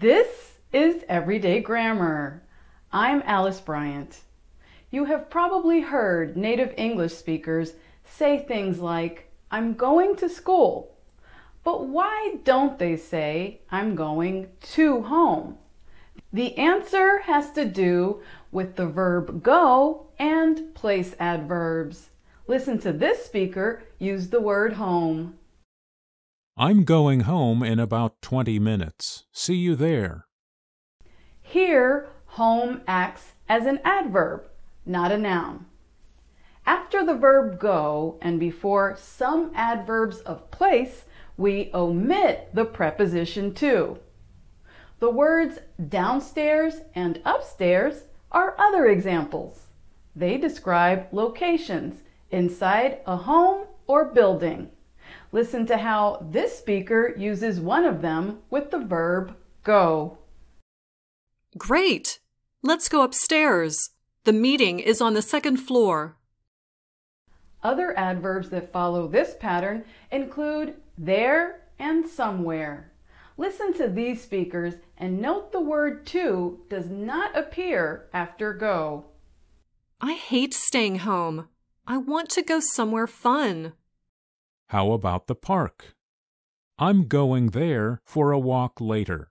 This is Everyday Grammar. I'm Alice Bryant. You have probably heard native English speakers say things like, I'm going to school. But why don't they say, I'm going to home? The answer has to do with the verb go and place adverbs. Listen to this speaker use the word home. I'm going home in about 20 minutes. See you there. Here, home acts as an adverb, not a noun. After the verb go and before some adverbs of place, we omit the preposition to. The words downstairs and upstairs are other examples. They describe locations inside a home or building. Listen to how this speaker uses one of them with the verb go. Great! Let's go upstairs. The meeting is on the second floor. Other adverbs that follow this pattern include there and somewhere. Listen to these speakers and note the word to does not appear after go. I hate staying home. I want to go somewhere fun. How about the park? I'm going there for a walk later.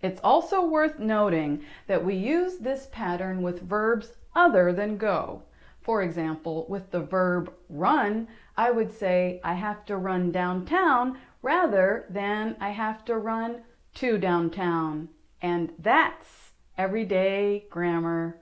It's also worth noting that we use this pattern with verbs other than go. For example, with the verb run, I would say I have to run downtown rather than I have to run to downtown. And that's everyday grammar.